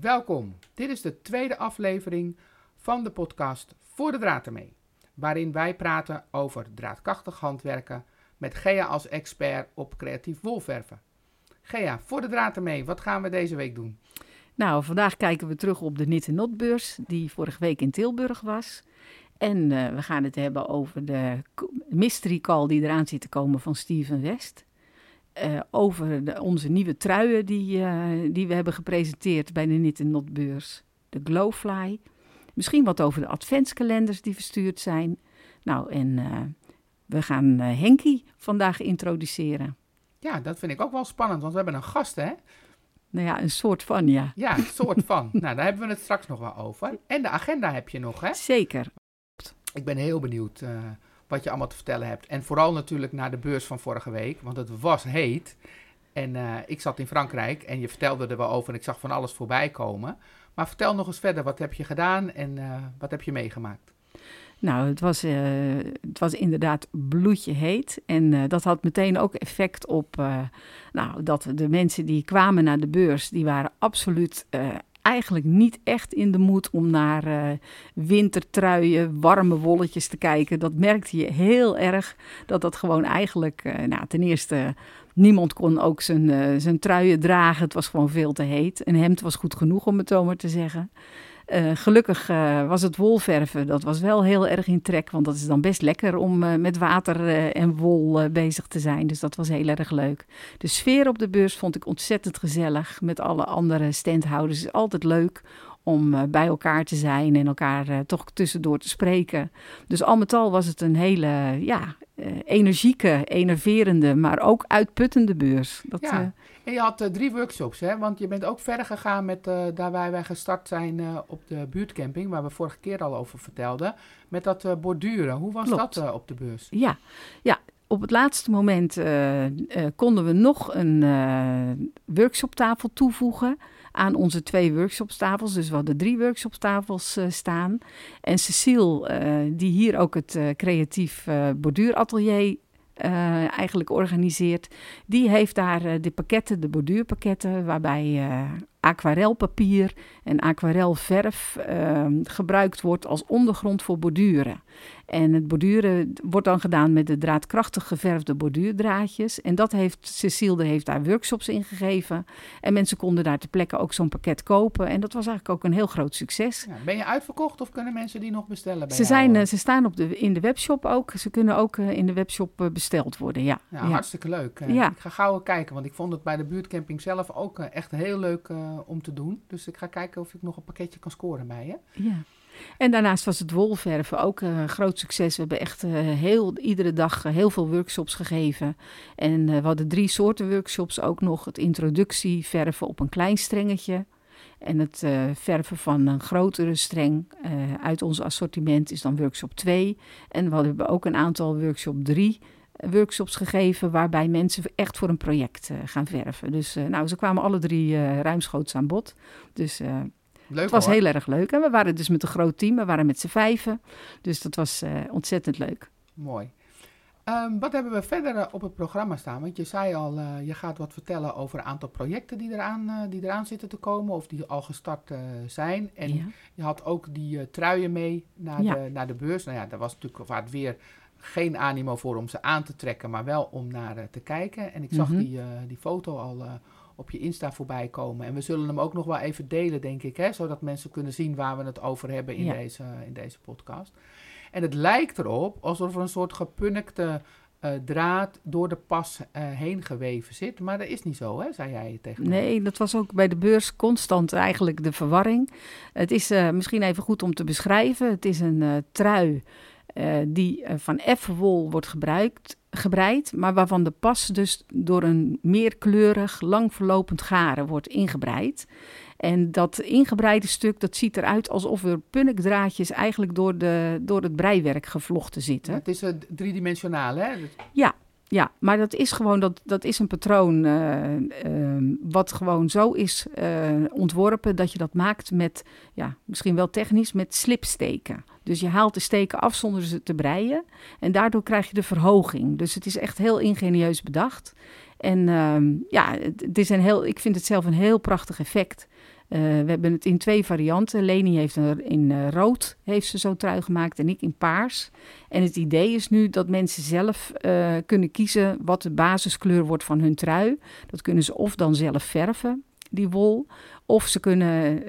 Welkom. Dit is de tweede aflevering van de podcast Voor de Draad ermee, waarin wij praten over draadkrachtig handwerken met Gea als expert op creatief wolverven. Gea, voor de draad ermee, wat gaan we deze week doen? Nou, vandaag kijken we terug op de Knit Notbeurs, die vorige week in Tilburg was. En uh, we gaan het hebben over de mystery call die eraan zit te komen van Steven West. Uh, over de, onze nieuwe truien die, uh, die we hebben gepresenteerd bij de Knit Notbeurs. De Glowfly. Misschien wat over de adventskalenders die verstuurd zijn. Nou, en we gaan Henky vandaag introduceren. Ja, dat vind ik ook wel spannend, want we hebben een gast, hè? Nou ja, een soort van, ja. Ja, een soort van. nou, daar hebben we het straks nog wel over. En de agenda heb je nog, hè? Zeker. Ik ben heel benieuwd wat je allemaal te vertellen hebt. En vooral natuurlijk naar de beurs van vorige week, want het was heet. En uh, ik zat in Frankrijk en je vertelde er wel over en ik zag van alles voorbij komen. Maar vertel nog eens verder, wat heb je gedaan en uh, wat heb je meegemaakt? Nou, het was, uh, het was inderdaad bloedje heet. En dat had meteen ook effect op nou, dat de mensen die kwamen naar de beurs, die waren absoluut eigenlijk niet echt in de moed om naar wintertruien, warme wolletjes te kijken. Dat merkte je heel erg. Dat dat gewoon eigenlijk, nou, ten eerste, niemand kon ook zijn, zijn truien dragen. Het was gewoon veel te heet. Een hemd was goed genoeg, om het zo maar te zeggen. Uh, gelukkig uh, was het wolverven, dat was wel heel erg in trek, want dat is dan best lekker om uh, met water en wol bezig te zijn. Dus dat was heel erg leuk. De sfeer op de beurs vond ik ontzettend gezellig met alle andere standhouders. Is altijd leuk om bij elkaar te zijn en elkaar toch tussendoor te spreken. Dus al met al was het een hele ja, energieke, enerverende, maar ook uitputtende beurs. Dat, ja. En je had uh, drie workshops, hè? want je bent ook verder gegaan met uh, daar waar wij gestart zijn uh, op de buurtcamping, waar we vorige keer al over vertelden, met dat borduren. Hoe was Klopt. dat op de beurs? Ja, ja op het laatste moment konden we nog een workshoptafel toevoegen aan onze twee workshoptafels. Dus we hadden drie workshoptafels staan. En Cecile, die hier ook het creatief borduuratelier uh, eigenlijk organiseert. Die heeft daar uh, de pakketten, de borduurpakketten, waarbij uh, aquarelpapier en aquarelverf gebruikt wordt als ondergrond voor borduren. En het borduren wordt dan gedaan met de draadkrachtig geverfde borduurdraadjes. En dat heeft Cecile heeft daar workshops in gegeven. En mensen konden daar ter plekke ook zo'n pakket kopen. En dat was eigenlijk ook een heel groot succes. Ja, ben je uitverkocht of kunnen mensen die nog bestellen? Bij ze, zijn, uh, ze staan op de, in de webshop ook. Ze kunnen ook uh, in de webshop uh, besteld worden. Ja, ja, ja. hartstikke leuk. Ja. Ik ga gauw kijken, want ik vond het bij de buurtcamping zelf ook echt heel leuk om te doen. Dus ik ga kijken of ik nog een pakketje kan scoren bij je. Ja. En daarnaast was het wolverven ook een groot succes. We hebben echt uh, heel, iedere dag heel veel workshops gegeven. En we hadden drie soorten workshops ook nog. Het introductieverven op een klein strengetje. En het verven van een grotere streng uit ons assortiment is dan workshop 2. En we hebben ook een aantal workshop 3 workshops gegeven waarbij mensen echt voor een project gaan verven. Dus nou, ze kwamen alle drie ruimschoots aan bod. Dus Leuk, het was heel erg leuk. En we waren dus met een groot team. We waren met z'n vijven. Dus dat was uh, ontzettend leuk. Mooi. Um, wat hebben we verder op het programma staan? Want je zei al, uh, je gaat wat vertellen over een aantal projecten die eraan, die eraan zitten te komen. Of die al gestart zijn. En ja. je had ook die truien mee naar, ja. de, naar de beurs. Nou ja, daar was natuurlijk waar het weer geen animo voor om ze aan te trekken. Maar wel om naar te kijken. En ik zag mm -hmm. die, die foto al op je Insta voorbij komen. En we zullen hem ook nog wel even delen, denk ik, hè, zodat mensen kunnen zien waar we het over hebben in, ja. deze, in deze podcast. En het lijkt erop alsof er een soort gepunnikte draad door de pas heen geweven zit. Maar dat is niet zo, hè, zei jij tegen mij. Nee, dat was ook bij de beurs constant eigenlijk de verwarring. Het is misschien even goed om te beschrijven. Het is een trui die van effen wol wordt gebruikt gebreid, maar waarvan de pas dus door een meerkleurig, lang verlopend garen wordt ingebreid. En dat ingebreide stuk, dat ziet eruit alsof er punnikdraadjes eigenlijk door, de, door het breiwerk gevlochten zitten. het is uh, driedimensionaal, hè? Ja, ja, maar dat is gewoon dat, dat is een patroon uh, uh, wat gewoon zo is uh, ontworpen dat je dat maakt met, ja, misschien wel technisch, met slipsteken. Dus je haalt de steken af zonder ze te breien en daardoor krijg je de verhoging. Dus het is echt heel ingenieus bedacht. En ehm, ja, het, is een heel, ik vind het zelf een heel prachtig effect. we hebben het in twee varianten. Leni heeft er in rood heeft ze zo'n trui gemaakt en ik in paars. En het idee is nu dat mensen zelf kunnen kiezen wat de basiskleur wordt van hun trui. Dat kunnen ze of dan zelf verven, die wol. Of ze kunnen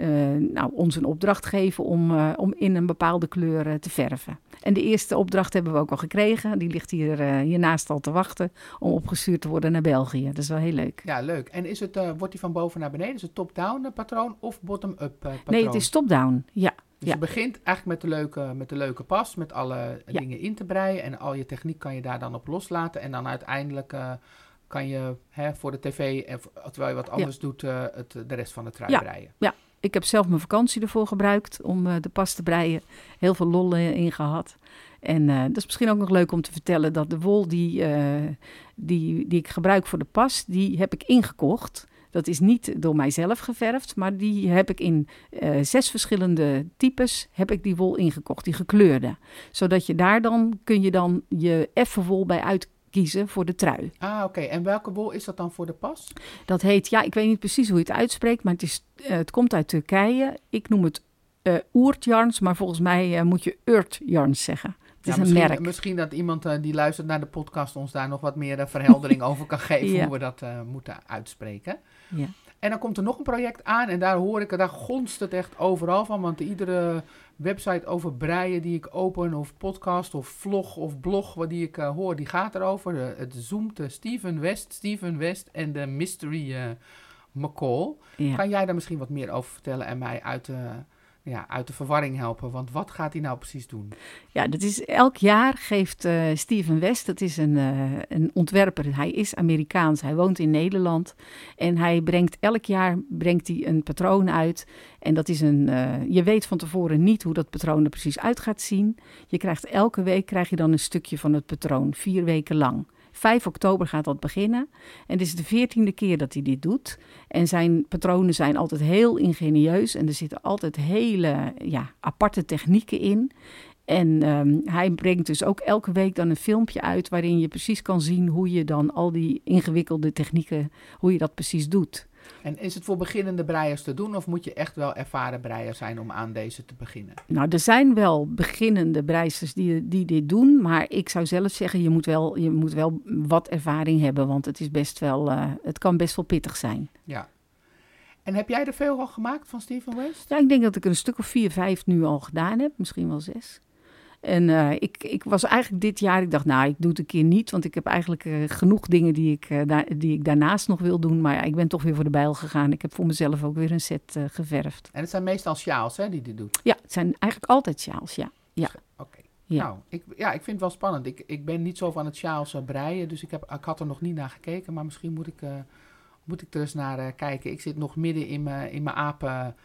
nou, ons een opdracht geven om, om in een bepaalde kleur te verven. En de eerste opdracht hebben we ook al gekregen. Die ligt hier, hiernaast al te wachten om opgestuurd te worden naar België. Dat is wel heel leuk. Ja, leuk. En is het, wordt die van boven naar beneden? Is het top-down patroon of bottom-up patroon? Nee, het is top-down, ja. Dus je begint eigenlijk met de leuke, met de leuke pas, met alle dingen in te breien. En al je techniek kan je daar dan op loslaten. En dan uiteindelijk kan je hè, voor de tv, en, terwijl je wat anders doet, het, de rest van de trui breien. Ja, ik heb zelf mijn vakantie ervoor gebruikt om uh, de pas te breien. Heel veel lol in gehad. En uh, dat is misschien ook nog leuk om te vertellen dat de wol die, die, die ik gebruik voor de pas, die heb ik ingekocht. Dat is niet door mijzelf geverfd, maar die heb ik in zes verschillende types heb ik die wol ingekocht, die gekleurde. Zodat je daar dan kun je dan je effe wol bij uit kiezen voor de trui. Ah, oké. En welke wol is dat dan voor de pas? Dat heet, ja, ik weet niet precies hoe je het uitspreekt, maar het, is, uh, het komt uit Turkije. Ik noem het uh, oertjarns, maar volgens mij uh, moet je urtjarns zeggen. Het ja, is een merk. Misschien dat iemand die luistert naar de podcast ons daar nog wat meer verheldering over kan geven ja. hoe we dat moeten uitspreken. Ja. En dan komt er nog een project aan en daar hoor ik, daar gonst het echt overal van, want iedere website over breien die ik open, of podcast, of vlog, of blog, wat die ik uh, hoor, die gaat erover. Uh, het zoomt uh, Steven West, Steven West en de Mystery McCall. Ja. Kan jij daar misschien wat meer over vertellen en mij uit ja, uit de verwarring helpen. Want wat gaat hij nou precies doen? Ja, dat is elk jaar geeft uh, Steven West, dat is een, uh, een ontwerper. Hij is Amerikaans, hij woont in Nederland. En hij brengt elk jaar brengt hij een patroon uit. En dat is een, uh, je weet van tevoren niet hoe dat patroon er precies uit gaat zien. Je krijgt elke week krijg je dan een stukje van het patroon, vier weken lang. 5 oktober gaat dat beginnen. En het is de veertiende keer dat hij dit doet. En zijn patronen zijn altijd heel ingenieus. En er zitten altijd hele ja, aparte technieken in. En um, hij brengt dus ook elke week dan een filmpje uit waarin je precies kan zien hoe je dan al die ingewikkelde technieken, hoe je dat precies doet. En is het voor beginnende breiers te doen of moet je echt wel ervaren breier zijn om aan deze te beginnen? Nou, er zijn wel beginnende breisters die, die dit doen, maar ik zou zelf zeggen, je moet wel, je moet wel wat ervaring hebben, want het, is best wel, uh, het kan best wel pittig zijn. Ja. En heb jij er veel al gemaakt van Steven West? Ja, ik denk dat ik er een stuk of vier, vijf nu al gedaan heb, misschien wel zes. En uh, ik, ik was eigenlijk dit jaar, ik dacht, nou, ik doe het een keer niet. Want ik heb eigenlijk uh, genoeg dingen die ik, uh, daar, die ik daarnaast nog wil doen. Maar ja, ik ben toch weer voor de bijl gegaan. Ik heb voor mezelf ook weer een set geverfd. En het zijn meestal sjaals, hè, die dit doet? Ja, het zijn eigenlijk altijd sjaals, ja. ja. Oké. Ja. Nou, ik, ja, ik vind het wel spannend. Ik, ik ben niet zo van het sjaals breien, dus ik, heb, ik had er nog niet naar gekeken. Maar misschien moet ik, moet ik er eens naar kijken. Ik zit nog midden in mijn, in mijn apen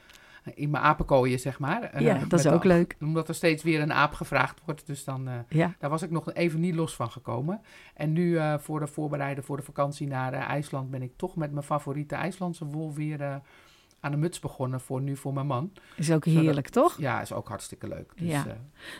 in mijn apenkooien, zeg maar. Ja, uh, dat is ook leuk. Omdat er steeds weer een aap gevraagd wordt. Dus dan, ja. daar was ik nog even niet los van gekomen. En nu uh, voor de voorbereiden voor de vakantie naar IJsland ben ik toch met mijn favoriete IJslandse wol weer aan de muts begonnen voor nu voor mijn man. Is ook heerlijk, toch? Ja, is ook hartstikke leuk. Dus, ja. Uh,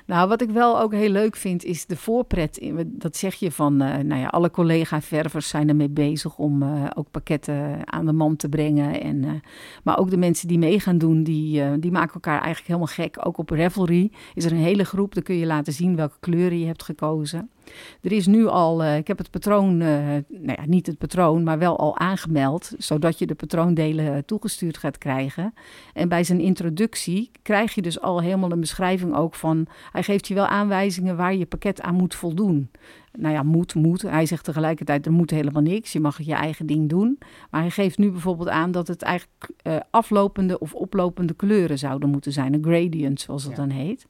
nou, wat ik wel ook heel leuk vind, is de voorpret. Dat zeg je van, uh, nou ja, alle collega-ververs zijn ermee bezig om uh, ook pakketten aan de man te brengen. En, maar ook de mensen die mee gaan doen, die, die maken elkaar eigenlijk helemaal gek. Ook op Revelry is er een hele groep, daar kun je laten zien welke kleuren je hebt gekozen. Er is nu al, uh, ik heb het patroon, uh, nou ja, niet het patroon, maar wel al aangemeld, zodat je de patroondelen toegestuurd gaat krijgen. En bij zijn introductie krijg je dus al helemaal een beschrijving ook van, hij geeft je wel aanwijzingen waar je pakket aan moet voldoen. Nou ja, moet, moet. Hij zegt tegelijkertijd, er moet helemaal niks. Je mag je eigen ding doen. Maar hij geeft nu bijvoorbeeld aan dat het eigenlijk uh, aflopende of oplopende kleuren zouden moeten zijn. Een gradient, zoals het ja. dan heet.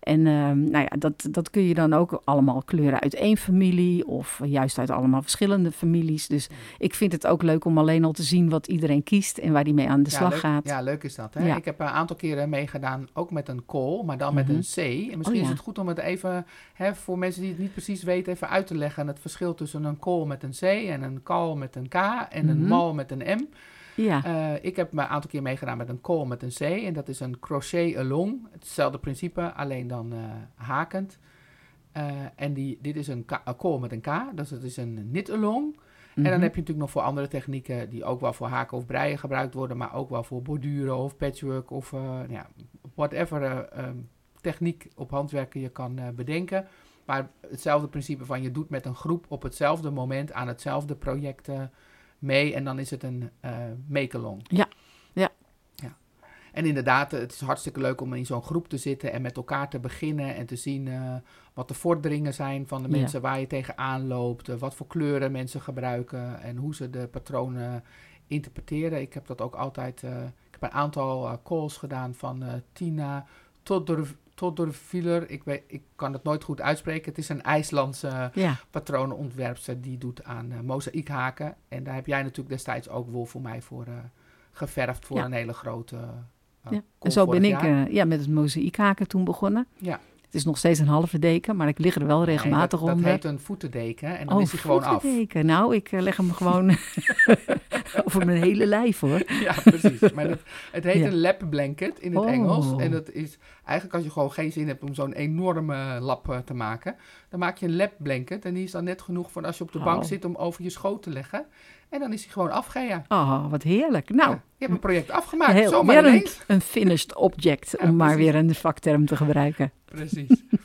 En uh, nou ja, dat, dat kun je dan ook allemaal kleuren uit één familie of juist uit allemaal verschillende families. Dus ik vind het ook leuk om alleen al te zien wat iedereen kiest en waar die mee aan de ja, slag leuk, gaat. Ja, leuk is dat. Hè? Ja. Ik heb een aantal keren meegedaan, ook met een kool, maar dan mm -hmm. met een C. En misschien oh, is het goed om het even, hè, voor mensen die het niet precies weten, even uit te leggen. Het verschil tussen een kool met een C en een kal met een K en mm -hmm. een mal met een M. Ja. Uh, ik heb me een aantal keer meegedaan met een kool met een C. En dat is een crochet along. Hetzelfde principe, alleen dan uh, hakend. Uh, en die, dit is een, een kool met een K. Dus het is een knit along. En dan Mhm. heb je natuurlijk nog voor andere technieken die ook wel voor haken of breien gebruikt worden, maar ook wel voor borduren of patchwork of eh, nou ja, whatever eh, ehm, techniek op handwerken je kan eh, bedenken. Maar hetzelfde principe van je doet met een groep op hetzelfde moment aan hetzelfde project eh, mee en dan is het een eh make-along. Ja, ja. ja. En inderdaad, het is hartstikke leuk om in zo'n groep te zitten en met elkaar te beginnen en te zien eh, wat de vorderingen zijn van de Ja. mensen waar je tegenaan loopt, eh, wat voor kleuren mensen gebruiken en hoe ze de patronen interpreteren. Ik heb dat ook altijd, eh, ik heb een aantal eh, calls gedaan van eh, Tina tot door Todorviler. Ik, weet, ik kan het nooit goed uitspreken. Het is een IJslandse Ja, patroonenontwerpster die doet aan eh mozaïekhaken. En daar heb jij natuurlijk destijds ook wol voor mij voor eh, geverfd voor Ja. een hele grote eh ja. En zo ben ik ja, met het mozaïekhaken toen begonnen. Ja. Het is nog steeds een halve deken, maar ik lig er wel regelmatig Nee, dat, onder. dat heet een voetendeken en dan oh, is hij gewoon af. voetendeken. Nou, ik eh, leg hem gewoon over mijn hele lijf hoor. Ja, precies. Maar dat, het heet Ja. een lap blanket in het Oh. Engels. En dat is eigenlijk als je gewoon geen zin hebt om zo'n enorme lap eh, te maken, dan maak je een lap blanket. En die is dan net genoeg voor als je op de bank Oh. zit om over je schoot te leggen. En dan is hij gewoon afgea. Oh, wat heerlijk. Nou, Ja, je hebt een project afgemaakt, heel, zomaar weer een, finished object, Ja, om maar weer een vakterm te gebruiken. Precies.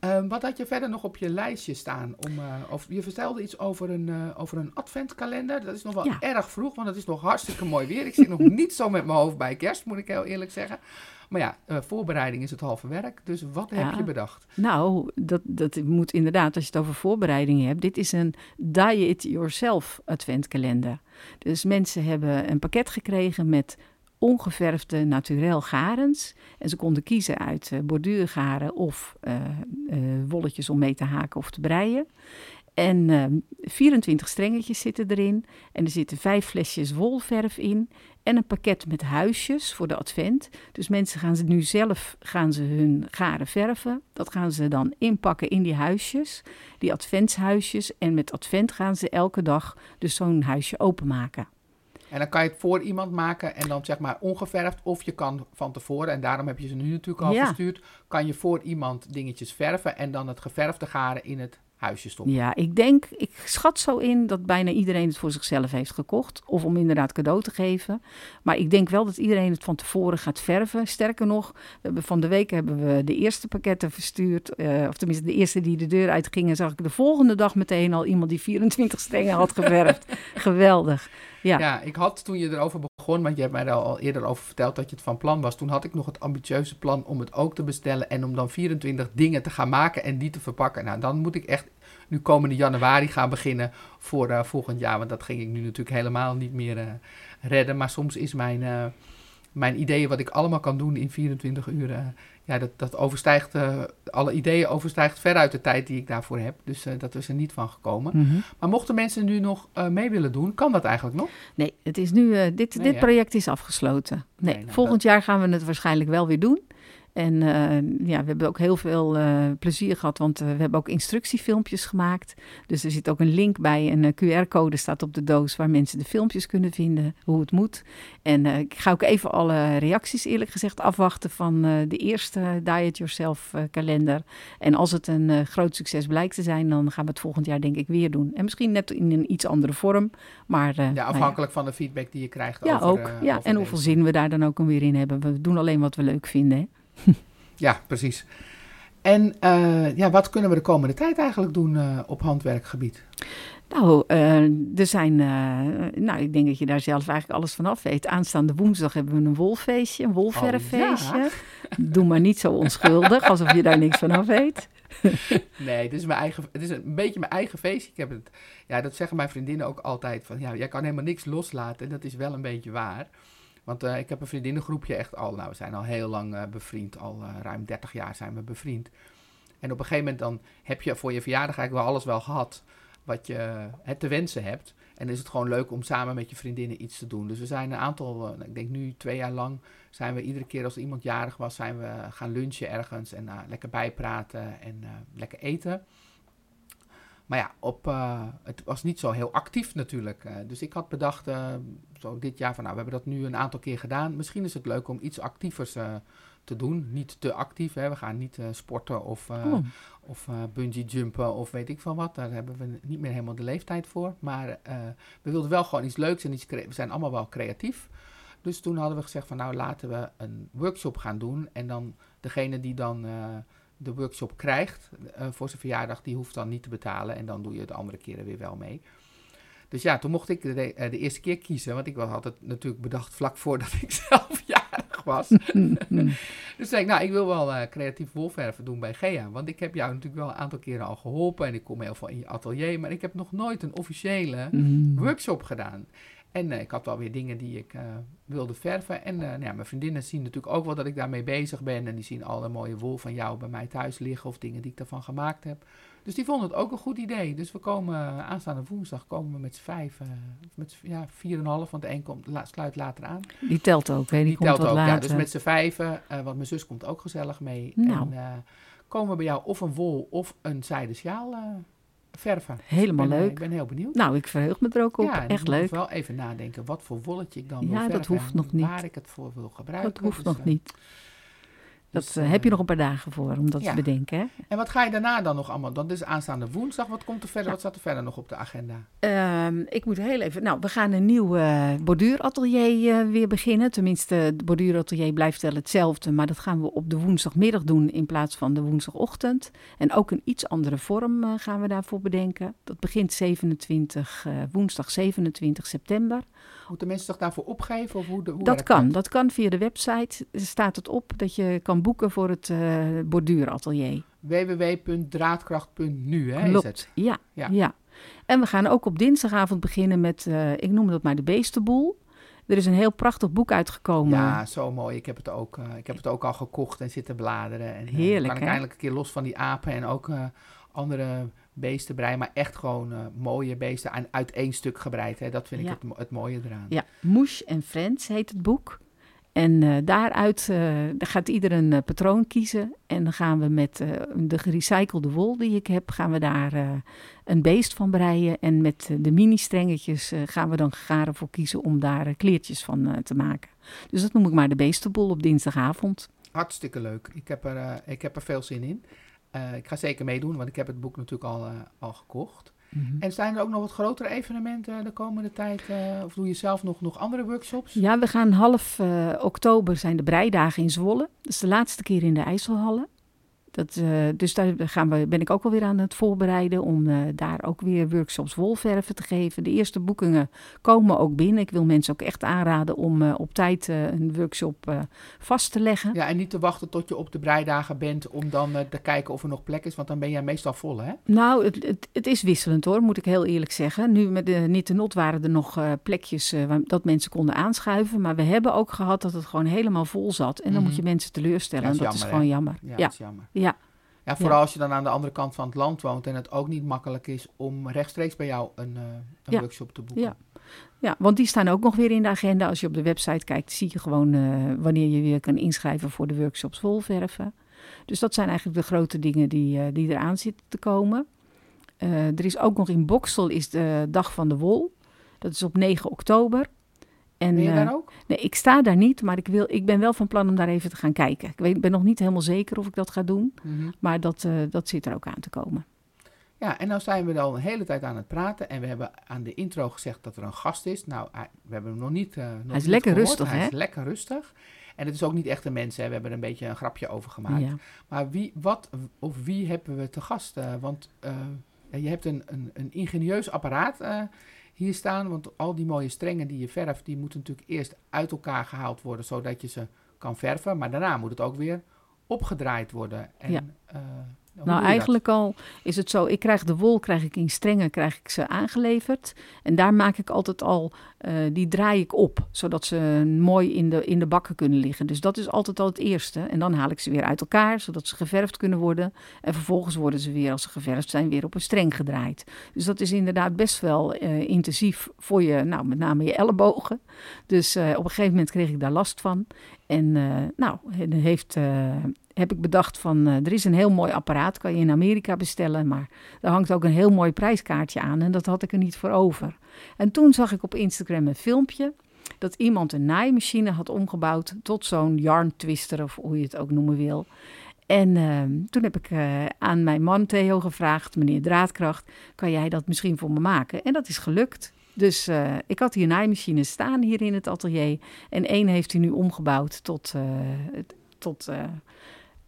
Ehm, wat had je verder nog op je lijstje staan? Om, eh, of, je vertelde iets over een, eh, over een adventkalender. Dat is nog wel Ja. erg vroeg, want het is nog hartstikke mooi weer. Ik zit nog niet zo met mijn hoofd bij kerst, moet ik heel eerlijk zeggen. Maar ja, eh, voorbereiding is het halve werk. Dus wat heb je bedacht? Nou, dat, dat moet inderdaad, als je het over voorbereidingen hebt. Dit is een diet-yourself adventkalender. Dus mensen hebben een pakket gekregen met ongeverfde naturel garens. En ze konden kiezen uit eh, borduurgaren of eh, wolletjes om mee te haken of te breien. En eh, 24 strengetjes zitten erin. En er zitten vijf flesjes wolverf in. En een pakket met huisjes voor de advent. Dus mensen gaan ze nu zelf gaan ze hun garen verven. Dat gaan ze dan inpakken in die huisjes. Die adventshuisjes. En met advent gaan ze elke dag dus zo'n huisje openmaken. En dan kan je het voor iemand maken en dan zeg maar ongeverfd. Of je kan van tevoren, en daarom heb je ze nu natuurlijk al Ja. verstuurd, kan je voor iemand dingetjes verven en dan het geverfde garen in het huisje stoppen. Ja, ik denk, ik schat zo in dat bijna iedereen het voor zichzelf heeft gekocht. Of om inderdaad cadeau te geven. Maar ik denk wel dat iedereen het van tevoren gaat verven. Sterker nog, we hebben van de week hebben we de eerste pakketten verstuurd. eh, of tenminste, de eerste die de deur uitgingen, zag ik de volgende dag meteen al iemand die 24 strengen had geverfd. Geweldig. Ja. Ja, ik had toen je erover begon, want je hebt mij er al eerder over verteld dat je het van plan was. Toen had ik nog het ambitieuze plan om het ook te bestellen en om dan 24 dingen te gaan maken en die te verpakken. Nou, dan moet ik echt nu komende januari gaan beginnen voor eh, volgend jaar, want dat ging ik nu natuurlijk helemaal niet meer eh, redden. Maar soms is mijn, eh, mijn ideeën wat ik allemaal kan doen in 24 uur, ja, dat, dat overstijgt, alle ideeën overstijgt ver uit de tijd die ik daarvoor heb. Dus dat is er niet van gekomen. Mhm. Maar mochten mensen nu nog mee willen doen, kan dat eigenlijk nog? Nee, het is nu, dit, Nee, dit hè? project is afgesloten. Nee, Nee, nou, volgend jaar gaan we het waarschijnlijk wel weer doen. En eh, ja, we hebben ook heel veel eh, plezier gehad, want eh, we hebben ook instructiefilmpjes gemaakt. Dus er zit ook een link bij, een QR-code staat op de doos waar mensen de filmpjes kunnen vinden, hoe het moet. En ik ga ook even alle reacties eerlijk gezegd afwachten van de eerste Diet Yourself kalender. En als het een groot succes blijkt te zijn, dan gaan we het volgend jaar denk ik weer doen. En misschien net in een iets andere vorm, maar... nou Ja, afhankelijk van de feedback die je krijgt. ja, over, ook. ja, over en hoeveel zin we daar dan ook weer in hebben. We doen alleen wat we leuk vinden. Hè? Ja, precies. En eh, ja, wat kunnen we de komende tijd eigenlijk doen eh, op handwerkgebied? Nou, eh, er zijn. nou, ik denk dat je daar zelf eigenlijk alles van af weet. Aanstaande woensdag hebben we een wolfeestje, een wolverffeestje. Oh, Doe maar niet zo onschuldig, alsof je daar niks van af weet. Nee, het is, mijn eigen, het is een beetje mijn eigen feestje. Ik heb het, ja, dat zeggen mijn vriendinnen ook altijd. Van, ja, jij kan helemaal niks loslaten. En dat is wel een beetje waar. Want eh, ik heb een vriendinnengroepje echt al, nou we zijn al heel lang eh, bevriend. Al eh, ruim 30 jaar zijn we bevriend. En op een gegeven moment dan heb je voor je verjaardag eigenlijk wel alles wel gehad wat je het te wensen hebt. En is het gewoon leuk om samen met je vriendinnen iets te doen. Dus we zijn een aantal, eh, ik denk nu twee jaar lang, zijn we iedere keer als iemand jarig was, zijn we gaan lunchen ergens en lekker bijpraten en lekker eten. Maar ja, op, eh, het was niet zo heel actief natuurlijk. dus ik had bedacht, eh, zo dit jaar van nou, we hebben dat nu een aantal keer gedaan. Misschien is het leuk om iets actievers eh, te doen. Niet te actief, hè. we gaan niet sporten of, oh. of bungee jumpen of weet ik van wat. Daar hebben we niet meer helemaal de leeftijd voor. Maar we wilden wel gewoon iets leuks en iets We zijn allemaal wel creatief. Dus toen hadden we gezegd van nou laten we een workshop gaan doen. En dan degene die dan de workshop krijgt voor zijn verjaardag, die hoeft dan niet te betalen. En dan doe je het andere keren weer wel mee. Dus ja, toen mocht ik de, eh, de, eerste keer kiezen. Want ik had het natuurlijk bedacht vlak voordat ik zelf jarig was. dus zei ik, nou, ik wil wel uh, creatief wolverven doen bij Gea. Want ik heb jou natuurlijk wel een aantal keren al geholpen. En ik kom heel veel in je atelier. Maar ik heb nog nooit een officiële mm. workshop gedaan. En uh, ik had wel weer dingen die ik uh, wilde verven. En uh, nou ja, mijn vriendinnen zien natuurlijk ook wel dat ik daarmee bezig ben. En die zien alle mooie wol van jou bij mij thuis liggen. Of dingen die ik daarvan gemaakt heb. Dus die vonden het ook een goed idee. Dus we komen aanstaande woensdag komen we met z'n vijf, met ja, vier en half, want de een komt, sluit later aan. Die telt ook, hè? Die, die komt telt ook, later. ja. Dus met z'n vijven, want mijn zus komt ook gezellig mee. Nou. En komen we bij jou of een wol of een zijde sjaal verven. Helemaal dus leuk. ik ben heel benieuwd. Nou, ik verheug me er ook op. Ja, Echt leuk. Ik moet wel even nadenken wat voor wolletje ik dan ja, wil verven. Ja, dat hoeft nog niet. Waar ik het voor wil gebruiken. Dat hoeft dus, nog niet. Dat dus, uh, heb je nog een paar dagen voor om dat te bedenken. Hè? En wat ga je daarna dan nog allemaal? Dat is aanstaande woensdag. Wat komt er verder? Ja. Wat staat er verder nog op de agenda? Um, ik moet heel even. Nou, we gaan een nieuw uh, borduuratelier uh, weer beginnen. Tenminste, het borduuratelier blijft wel hetzelfde. Maar dat gaan we op de woensdagmiddag doen in plaats van de woensdagochtend. En ook een iets andere vorm gaan we daarvoor bedenken. Dat begint 27, woensdag 27 september. Moeten mensen zich daarvoor opgeven? Of hoe, hoe dat kan. Dat kan via de website. Staat het op dat je kan boeken voor het uh, borduuratelier. www.draadkracht.nu hè, Klopt. is het? Ja, ja, ja. En we gaan ook op dinsdagavond beginnen met, uh, ik noem dat maar de beestenboel. Er is een heel prachtig boek uitgekomen. Ja, zo mooi. Ik heb het ook, uh, ik heb het ook al gekocht en zitten bladeren. En, Heerlijk, kan ik eindelijk een keer los van die apen en ook andere beesten breien, maar echt gewoon uh, mooie beesten aan, uit één stuk gebreid. Hè. Dat vind ja. ik het, het, mooie eraan. Ja, Moes en Friends heet het boek. En uh, daaruit uh, gaat ieder een patroon kiezen. En dan gaan we met de gerecyclede wol die ik heb, gaan we daar een beest van breien. En met de mini-strengetjes gaan we dan garen voor kiezen om daar kleertjes van te maken. Dus dat noem ik maar de beestenbol op dinsdagavond. Hartstikke leuk. Ik heb er, ik heb er veel zin in. Uh, ik ga zeker meedoen, want ik heb het boek natuurlijk al, uh, al gekocht. Mm -hmm. En zijn er ook nog wat grotere evenementen de komende tijd? Uh, of doe je zelf nog, nog andere workshops? Ja, we gaan half oktober zijn de breidagen in Zwolle. Dat is de laatste keer in de IJsselhallen. Dat, uh, dus daar gaan we, ben ik ook alweer aan het voorbereiden om uh, daar ook weer workshops wolverven te geven. De eerste boekingen komen ook binnen. Ik wil mensen ook echt aanraden om uh, op tijd een workshop vast te leggen. Ja, en niet te wachten tot je op de breidagen bent om dan te kijken of er nog plek is, want dan ben jij meestal vol, hè? Nou, het, het, het is wisselend hoor, moet ik heel eerlijk zeggen. Nu met de Niet de Not waren er nog plekjes waar, dat mensen konden aanschuiven, maar we hebben ook gehad dat het gewoon helemaal vol zat. En dan mm -hmm. moet je mensen teleurstellen. Ja, en dat jammer, is gewoon hè? jammer. Ja, ja. is jammer. Ja. Vooral ja. als je dan aan de andere kant van het land woont en het ook niet makkelijk is om rechtstreeks bij jou een, uh, een ja. workshop te boeken. Ja. ja, want die staan ook nog weer in de agenda. Als je op de website kijkt, zie je gewoon uh, wanneer je weer kan inschrijven voor de workshops volverven. Dus dat zijn eigenlijk de grote dingen die, uh, die eraan zitten te komen. er is ook nog in Boksel is de Dag van de Wol. Dat is op 9 oktober. En, ben je daar ook? Nee, ik sta daar niet, maar ik, wil, ik ben wel van plan om daar even te gaan kijken. Ik weet, ben nog niet helemaal zeker of ik dat ga doen, mm -hmm. maar dat, uh, dat zit er ook aan te komen. Ja, en nou zijn we al een hele tijd aan het praten en we hebben aan de intro gezegd dat er een gast is. Nou, we hebben hem nog niet uh, nog Hij is niet lekker gehoord. rustig, Hij hè? is lekker rustig. En het is ook niet echt een mens, hè? we hebben er een beetje een grapje over gemaakt. Ja. Maar wie, wat of wie hebben we te gast? Uh, want je hebt een, een, een ingenieus apparaat hier staan. Want al die mooie strengen die je verft, die moeten natuurlijk eerst uit elkaar gehaald worden, zodat je ze kan verven. Maar daarna moet het ook weer opgedraaid worden. En, ja. uh, nou, eigenlijk dat? al is het zo. Ik krijg de wol, krijg ik in strengen, krijg ik ze aangeleverd. En daar maak ik altijd al, uh, die draai ik op, zodat ze mooi in de, in de bakken kunnen liggen. Dus dat is altijd al het eerste. En dan haal ik ze weer uit elkaar, zodat ze geverfd kunnen worden. En vervolgens worden ze weer, als ze geverfd zijn, weer op een streng gedraaid. Dus dat is inderdaad best wel uh, intensief voor je, nou, met name je ellebogen. Dus uh, op een gegeven moment kreeg ik daar last van. En nou, heeft heb ik bedacht van, uh, er is een heel mooi apparaat, kan je in Amerika bestellen, maar daar hangt ook een heel mooi prijskaartje aan en dat had ik er niet voor over. En toen zag ik op Instagram een filmpje dat iemand een naaimachine had omgebouwd tot zo'n yarn twister of hoe je het ook noemen wil. En ehm, toen heb ik eh, aan mijn man Theo gevraagd, meneer Draadkracht, kan jij dat misschien voor me maken? En dat is gelukt. Dus uh, ik had hier naaimachines staan hier in het atelier. En één heeft hij nu omgebouwd tot, uh, tot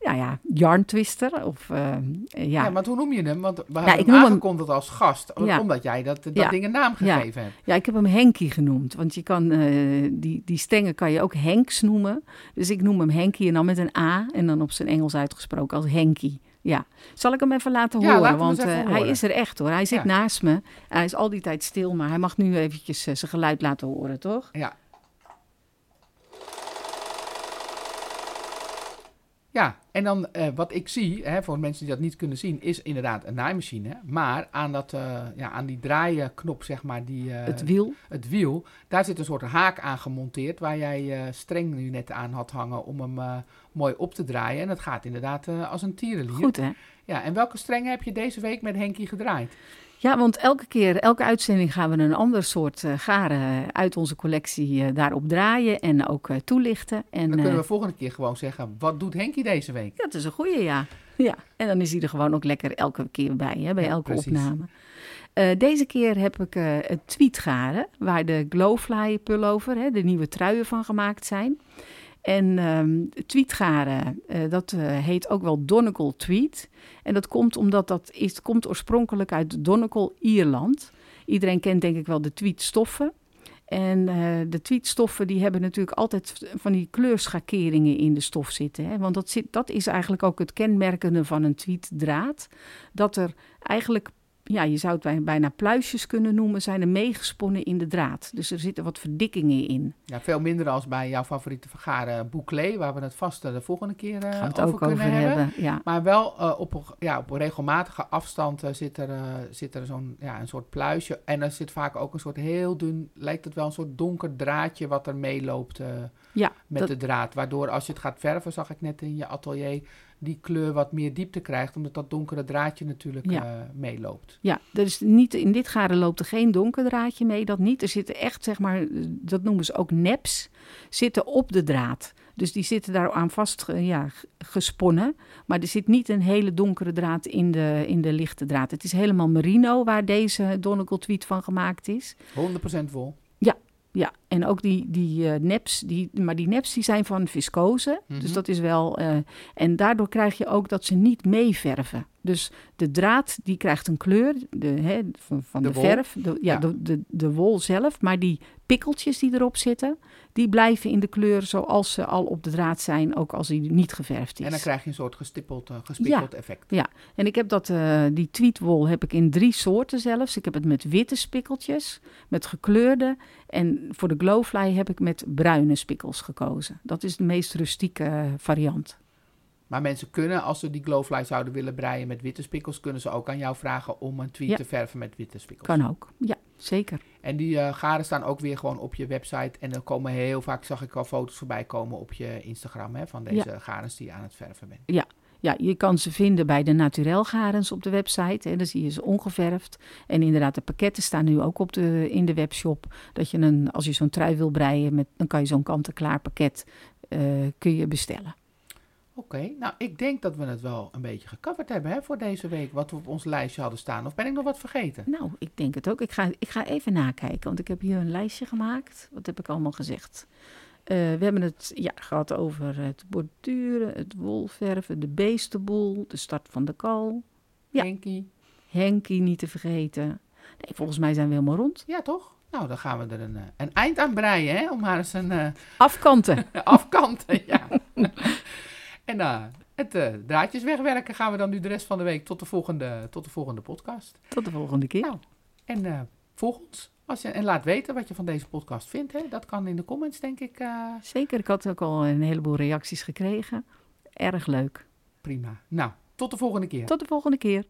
ja, ja, yarn twister. Of, uh, ja. ja, maar hoe noem je hem? Want we hebben hem aangekondigd als gast, ja. omdat jij dat, dat ja. ding een naam gegeven hebt. Ja, ik heb hem Henkie genoemd, want je kan, uh, die, die stengen kan je ook Henks noemen. Dus ik noem hem Henkie en dan met een A en dan op zijn Engels uitgesproken als Henkie. Ja, zal ik hem even laten horen? Want uh, hij is er echt hoor. Hij zit naast me. Hij is al die tijd stil, maar hij mag nu eventjes zijn geluid laten horen, toch? Ja. Ja, en dan uh, wat ik zie, hè, voor mensen die dat niet kunnen zien, is inderdaad een naaimachine. Maar aan, dat, uh, ja, aan die draaienknop, zeg maar, die, uh, het wiel. Het wiel, daar zit een soort haak aan gemonteerd waar jij streng nu net aan had hangen om hem mooi op te draaien. En dat gaat inderdaad als een tierenlier. Goed hè? Ja, en welke strengen heb je deze week met Henkie gedraaid? Ja, want elke keer, elke uitzending gaan we een ander soort uh, garen uit onze collectie uh, daarop draaien en ook uh, toelichten. En, dan kunnen we volgende keer gewoon zeggen, wat doet Henkie deze week? Ja, dat is een goede, ja. ja. En dan is hij er gewoon ook lekker elke keer bij, hè, bij ja, elke precies. opname. deze keer heb ik het tweetgaren, waar de Glowfly pullover, hè, de nieuwe truien van gemaakt zijn. En um, tweetgaren, uh, dat uh, heet ook wel Donegal tweet. En dat komt omdat dat is, komt oorspronkelijk uit Donegal, Ierland. Iedereen kent denk ik wel de tweetstoffen. En uh, de tweetstoffen die hebben natuurlijk altijd van die kleurschakeringen in de stof zitten. Hè? Want dat, zit, dat is eigenlijk ook het kenmerkende van een tweetdraad. Dat er eigenlijk ja, je zou het bijna pluisjes kunnen noemen, zijn er meegesponnen in de draad. Dus er zitten wat verdikkingen in. Ja, veel minder als bij jouw favoriete vergaren bouclé, waar we het vast de volgende keer uh, Gaan we het over ook kunnen over hebben. hebben. Ja. Maar wel uh, op, ja, op een regelmatige afstand uh, zit er, zit er zo'n ja, een soort pluisje. En er zit vaak ook een soort heel dun, lijkt het wel een soort donker draadje wat er meeloopt ja, met dat... de draad. Waardoor als je het gaat verven, zag ik net in je atelier, die kleur wat meer diepte krijgt, omdat dat donkere draadje natuurlijk Ja. uh, meeloopt. Ja, dus niet, in dit garen loopt er geen donker draadje mee, dat niet. Er zitten echt, zeg maar, dat noemen ze ook neps, zitten op de draad. Dus die zitten daar aan vast ge- ja, gesponnen. Maar er zit niet een hele donkere draad in de, in de lichte draad. Het is helemaal merino waar deze Donegal tweet van gemaakt is. 100% vol. Ja, en ook die, die eh, neps, die, maar die neps die zijn van viscose. Mhm. Dus dat is wel. eh, en daardoor krijg je ook dat ze niet meeverven. Dus de draad die krijgt een kleur de, hè, van, van De verf, de, ja, Ja. De, de, de wol zelf. Maar die pikkeltjes die erop zitten, die blijven in de kleur zoals ze al op de draad zijn, ook als die niet geverfd is. En dan krijg je een soort gestippeld, uh, gespikkeld effect. En ik heb dat, eh, die tweetwol heb ik in drie soorten zelfs. Ik heb het met witte spikkeltjes, met gekleurde. En voor de glowfly heb ik met bruine spikkels gekozen. Dat is de meest rustieke eh, variant. Maar mensen kunnen, als ze die glowfly zouden willen breien met witte spikkels, kunnen ze ook aan jou vragen om een tweet Ja. te verven met witte spikkels. Kan ook. Ja, zeker. En die eh, garen staan ook weer gewoon op je website. En er komen heel vaak, zag ik al foto's voorbij komen op je Instagram, hè, van deze garens die je aan het verven bent. Ja, je kan ze vinden bij de Naturel Garens op de website. Hè. Dan zie je ze ongeverfd. En inderdaad, de pakketten staan nu ook op de, in de webshop. Dat je een, als je zo'n trui wil breien, met, dan kan je zo'n kant-en-klaar pakket eh, kun je bestellen. Oké, nou ik denk dat we het wel een beetje gecoverd hebben hè, voor deze week, wat we op ons lijstje hadden staan. Of ben ik nog wat vergeten? Nou, ik denk het ook. Ik ga, ik ga even nakijken, want ik heb hier een lijstje gemaakt. Wat heb ik allemaal gezegd? Eh, we hebben het ja, gehad over het borduren, het wolverven, de beestenboel, de start van de kal. Ja. Henkie? Henkie niet te vergeten. Nee, volgens mij zijn we helemaal rond. Ja, toch? Nou, dan gaan we er een, eh, een eind aan breien, hè, om maar eens een eh, Afkanten. afkanten. ja. En uh, het eh, draadjes wegwerken gaan we dan nu de rest van de week tot de volgende, tot de volgende podcast. Tot de volgende keer. Nou, en uh, volg ons. Als je, en laat weten wat je van deze podcast vindt. Hè? Dat kan in de comments, denk ik. Zeker, ik had ook al een heleboel reacties gekregen. Erg leuk. Prima. Nou, tot de volgende keer. Tot de volgende keer.